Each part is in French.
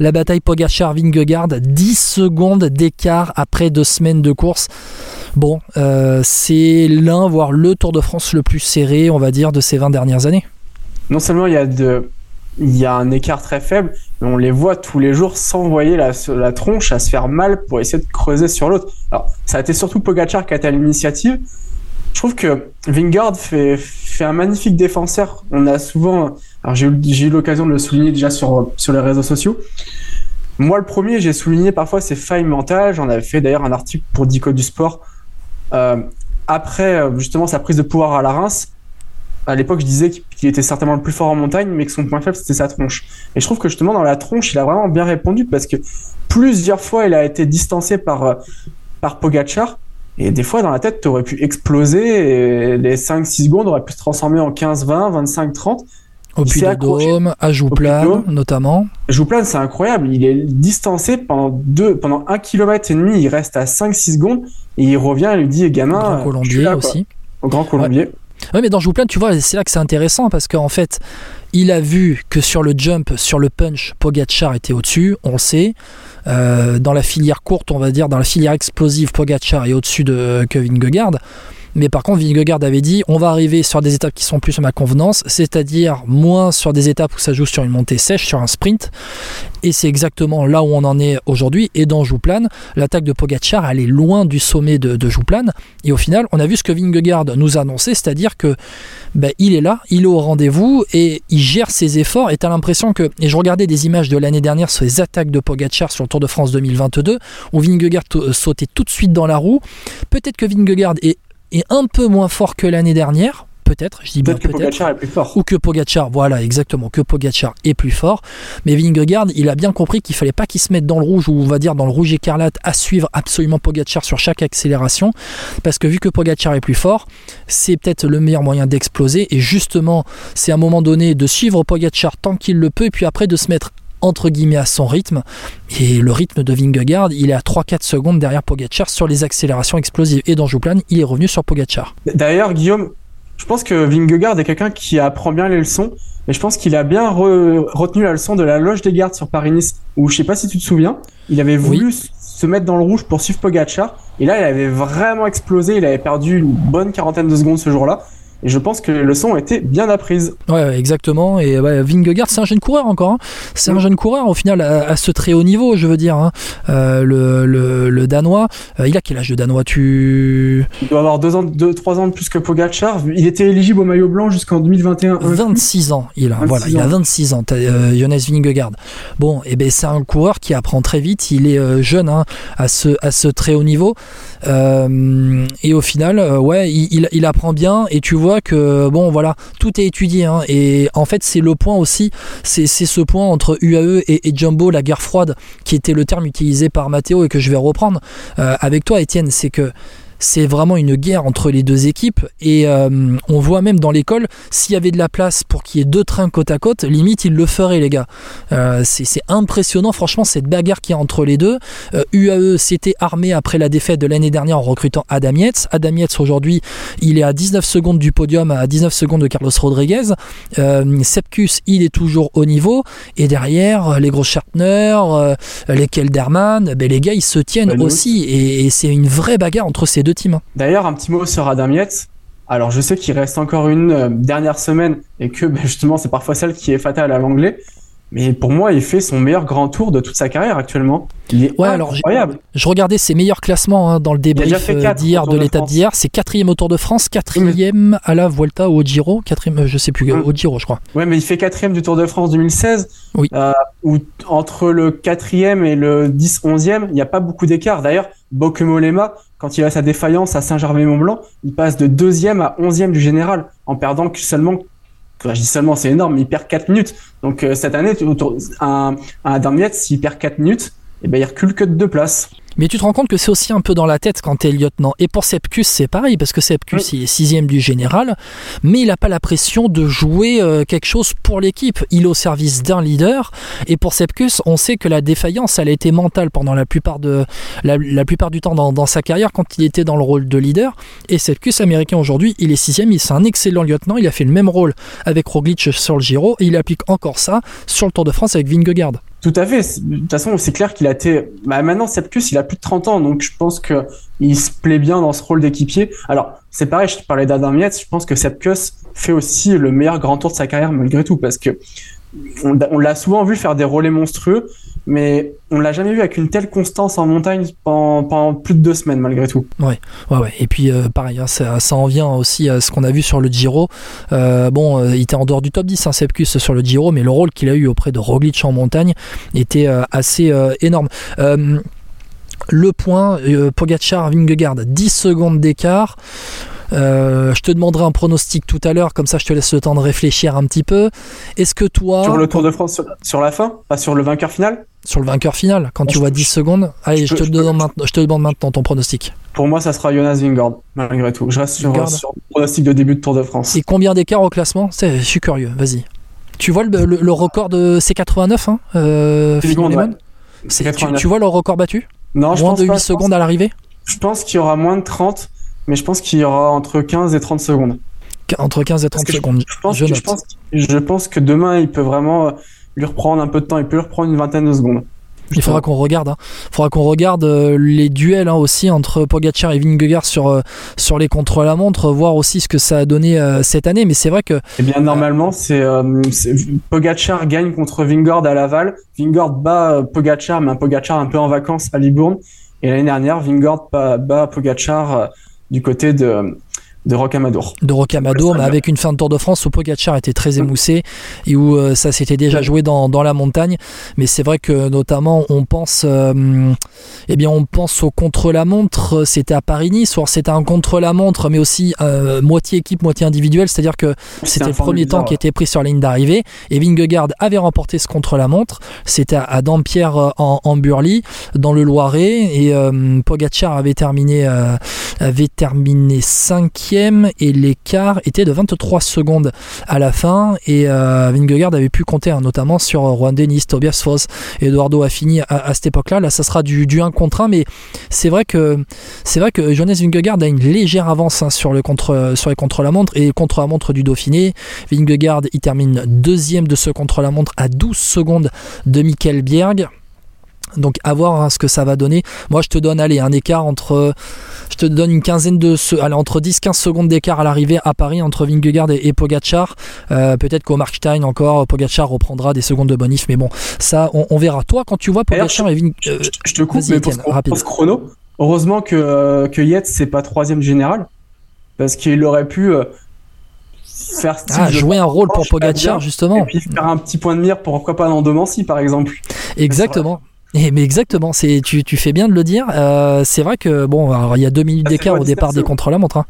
La bataille Pogacar-Vingegaard, 10 secondes d'écart après deux semaines de course. Bon, euh, c'est l'un, voire le Tour de France le plus serré, on va dire, de ces 20 dernières années. Non seulement il y a, de, il y a un écart très faible, mais on les voit tous les jours s'envoyer la, la tronche à se faire mal pour essayer de creuser sur l'autre. Alors, ça a été surtout Pogacar qui a été l'initiative. Je trouve que Vingard fait un magnifique défenseur. On a souvent alors j'ai eu, l'occasion de le souligner déjà sur, sur les réseaux sociaux. Moi, le premier, j'ai souligné parfois ses failles mentales. J'en avais fait d'ailleurs un article pour Dico du Sport. Euh, après euh, justement sa prise de pouvoir à la Reims, à l'époque, je disais qu'il était certainement le plus fort en montagne, mais que son point faible, c'était sa tronche. Et je trouve que justement, dans la tronche, il a vraiment bien répondu parce que plusieurs fois, il a été distancé par, euh, par Pogachar. Et des fois, dans la tête, tu aurais pu exploser et les 5-6 secondes auraient pu se transformer en 15-20, 25-30. Au Puy de Dôme, à Jouplane notamment. Jouplane, c'est incroyable. Il est distancé pendant deux, pendant un kilomètre et demi. Il reste à 5-6 secondes et il revient et lui dit, gamin. Grand Colombier aussi. Au Grand Colombier. Oui, mais dans Jouplane, tu vois, c'est là que c'est intéressant parce qu'en fait, il a vu que sur le jump, sur le punch, Pogachar était au-dessus, on le sait. Euh, dans la filière courte, on va dire, dans la filière explosive, Pogachar est au-dessus de Kevin Gegard. Mais par contre, Vingegaard avait dit on va arriver sur des étapes qui sont plus à ma convenance, c'est-à-dire moins sur des étapes où ça joue sur une montée sèche, sur un sprint. Et c'est exactement là où on en est aujourd'hui. Et dans Jouplane, l'attaque de Pogacar, elle est loin du sommet de, de Jouplane. Et au final, on a vu ce que Vingegaard nous a annoncé, c'est-à-dire que ben, il est là, il est au rendez-vous et il gère ses efforts. Et tu as l'impression que, et je regardais des images de l'année dernière sur les attaques de Pogacar sur le Tour de France 2022, où Vingegaard sautait tout de suite dans la roue. Peut-être que Vingegaard est est un peu moins fort que l'année dernière, peut-être, je dis peut-être que Pogacar est plus fort. Ou que Pogacar, voilà, exactement, que Pogacar est plus fort. Mais Vingegaard, il a bien compris qu'il fallait pas qu'il se mette dans le rouge, ou on va dire dans le rouge écarlate, à suivre absolument Pogacar sur chaque accélération. Parce que vu que Pogacar est plus fort, c'est peut-être le meilleur moyen d'exploser. Et justement, c'est à un moment donné de suivre Pogacar tant qu'il le peut, et puis après de se mettre entre guillemets à son rythme. Et le rythme de Vingegaard, il est à 3-4 secondes derrière Pogachar sur les accélérations explosives. Et dans Jouplan, il est revenu sur Pogachar. D'ailleurs, Guillaume, je pense que Vingegaard est quelqu'un qui apprend bien les leçons. Et je pense qu'il a bien retenu la leçon de la loge des gardes sur Paris-Nice, où je sais pas si tu te souviens, il avait voulu se mettre dans le rouge pour suivre Pogachar. Et là, il avait vraiment explosé. Il avait perdu une bonne quarantaine de secondes ce jour-là. Et je pense que les leçons ont été bien apprises. Ouais, exactement. Et ouais, Vingegaard, c'est un jeune coureur encore. Hein. C'est un jeune coureur au final à, ce très haut niveau, je veux dire. Hein. Euh, le, le, le, Danois, euh, il a quel âge de Danois? Tu... Il doit avoir 2 ans, deux, 3 ans de plus que Pogacar. Il était éligible au maillot blanc jusqu'en 2021. 26 ans, il a. voilà, il a 26 ans, euh, Jonas Vingegaard. Bon, et eh ben c'est un coureur qui apprend très vite. Il est euh, jeune hein, à, ce, à ce très haut niveau. Et au final, ouais, il, il, il apprend bien. Et tu vois que bon voilà, tout est étudié hein, et en fait c'est le point aussi, c'est ce point entre UAE et, Jumbo, la guerre froide, qui était le terme utilisé par Matteo et que je vais reprendre euh, avec toi Étienne, c'est que c'est vraiment une guerre entre les deux équipes et euh, on voit même dans l'école s'il y avait de la place pour qu'il y ait deux trains côte à côte limite ils le feraient les gars. Euh, c'est impressionnant franchement cette bagarre qui est entre les deux. UAE euh, s'était armé après la défaite de l'année dernière en recrutant Adam Yates. Adam Yates aujourd'hui il est à 19 secondes du podium à 19 secondes de Carlos Rodriguez. Sepkus il est toujours au niveau. Et derrière les gros Schartner les Kelderman ben, les gars ils se tiennent aussi. Et, et c'est une vraie bagarre entre ces deux Hein. D'ailleurs, un petit mot sur Adam Yates. Alors, je sais qu'il reste encore une euh, dernière semaine et que ben, justement, c'est parfois celle qui est fatale à l'anglais. Mais pour moi, il fait son meilleur grand tour de toute sa carrière actuellement. Il est incroyable. je regardais ses meilleurs classements hein, dans le débrief euh, d'hier, de l'étape d'hier. C'est quatrième au Tour de France, quatrième à la Vuelta ou au Giro, quatrième, euh, je sais plus, hum. au Giro, je crois. Ouais, mais il fait quatrième du Tour de France 2016. Oui. Euh, où entre le quatrième et le 10-11e, il n'y a pas beaucoup d'écart. D'ailleurs, Bokemolema, quand il a sa défaillance à Saint-Germain-Mont-Blanc, il passe de deuxième à onzième du général en perdant seulement je dis seulement, c'est énorme, il perd 4 minutes. Donc euh, cette année, autour, un, un s'il perd 4 minutes, eh ben, il recule que de deux places. Mais tu te rends compte que c'est aussi un peu dans la tête quand tu es lieutenant. Et pour Sepkus, c'est pareil, parce que Sepkus, il est sixième du général, mais il n'a pas la pression de jouer euh, quelque chose pour l'équipe. Il est au service d'un leader. Et pour Sepkus, on sait que la défaillance, elle a été mentale pendant la plupart, de, la, plupart du temps dans, sa carrière quand il était dans le rôle de leader. Et Sepkus, américain aujourd'hui, il est sixième, il c'est un excellent lieutenant. Il a fait le même rôle avec Roglic sur le Giro et il applique encore ça sur le Tour de France avec Vingegaard. Tout à fait. De toute façon, c'est clair qu'il a été. Bah, maintenant, Sepkus, il a plus de 30 ans, donc je pense que il se plaît bien dans ce rôle d'équipier. Alors, c'est pareil, je te parlais d'Adam Yates, je pense que Sepkus fait aussi le meilleur grand tour de sa carrière malgré tout, parce que on, l'a souvent vu faire des relais monstrueux, mais on l'a jamais vu avec une telle constance en montagne pendant, plus de deux semaines malgré tout. Ouais, ouais. Et puis euh, pareil, hein, ça, en vient aussi à ce qu'on a vu sur le Giro. Euh, bon, euh, il était en dehors du top 10, hein, Sepkus sur le Giro, mais le rôle qu'il a eu auprès de Roglic en montagne était assez énorme. le point, Pogacar, Vingegaard, 10 secondes d'écart. Euh, je te demanderai un pronostic tout à l'heure, comme ça je te laisse le temps de réfléchir un petit peu. Est-ce que toi. Sur le Tour de France, sur, la fin Pas sur le vainqueur final Sur le vainqueur final, quand tu vois 10 secondes? Allez, je, te demande maintenant, je te demande maintenant ton pronostic. Pour moi, ça sera Jonas Vingard, malgré tout. Je reste sur, le pronostic de début de Tour de France. Et combien d'écart au classement? Je suis curieux, vas-y. Tu vois le, record de C89, hein, euh, tu, vois le record battu? Non, je Moins de 8 secondes à l'arrivée? Je pense qu'il y aura moins de 30 mais je pense qu'il y aura entre 15 et 30 secondes. Entre 15 et 30 secondes. Je, pense, je, pense, que demain, il peut vraiment lui reprendre un peu de temps. Il peut lui reprendre une vingtaine de secondes. Il faudra qu'on regarde. Hein. Il faudra qu'on regarde euh, les duels hein, aussi entre Pogacar et Vingegaard sur euh, sur les contre-la-montre, voir aussi ce que ça a donné euh, cette année. Mais c'est vrai que. Eh bien, normalement, c'est Pogacar gagne contre Vingegaard à Laval. Vingegaard bat Pogacar, mais un Pogacar un peu en vacances à Libourne. Et l'année dernière, bat, bat Pogacar du côté de de Rocamadour. De Rocamadour, mais avec une fin de Tour de France où Pogacar était très mm. émoussé et où euh, ça s'était déjà joué dans, dans, la montagne. Mais c'est vrai que notamment on pense, euh, eh bien on pense au contre-la-montre. C'était à Paris-Nice, c'était un contre-la-montre, mais aussi euh, moitié équipe, moitié individuelle. C'est-à-dire que c'était le premier temps qui était pris sur la ligne d'arrivée. Et Vingegaard avait remporté ce contre-la-montre. C'était à, Dampierre en, en, Burly, dans le Loiret, et Pogacar avait terminé, avait terminé cinquième et l'écart était de 23 secondes à la fin et euh, avait pu compter hein, notamment sur Juan Denis, Tobias Foss, Eduardo Affini à, à cette époque-là. Là, ça sera du, du 1 contre 1, mais c'est vrai que c'est vrai que Jonas Vingegaard a une légère avance hein, sur, le contre, sur les contre-la-montre et contre-la-montre du Dauphiné. Vingegaard, il termine deuxième de ce contre-la-montre à 12 secondes de Michael Bierg. Donc à voir hein, ce que ça va donner. Moi je te donne allez un écart entre je te donne une quinzaine de allez, entre 10-15 secondes d'écart à l'arrivée à Paris entre Vingegaard et, et Pogacar. Euh, peut-être qu'au Markstein encore Pogacar reprendra des secondes de bonif mais bon ça on, verra. Toi quand tu vois Pogacar et Vingegaard euh, je, te coupe mais pour, ce, chrono heureusement que euh, que Yates c'est pas troisième général parce qu'il aurait pu faire ah, jouer un rôle pour Pogacar justement et puis faire un petit point de mire pourquoi pas dans Domancy par exemple exactement et, mais exactement, c'est tu, tu, fais bien de le dire. Euh, c'est vrai que bon, alors, il y a deux minutes d'écart au départ des contre-la-montre, hein.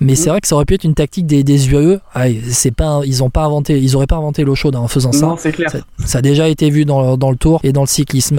mais c'est mm. vrai que ça aurait pu être une tactique des, des UAE. Ah, c'est pas, ils ont pas inventé, ils auraient pas inventé l'eau chaude en faisant ça. c'est clair. Ça, a déjà été vu dans, dans, le Tour et dans le cyclisme.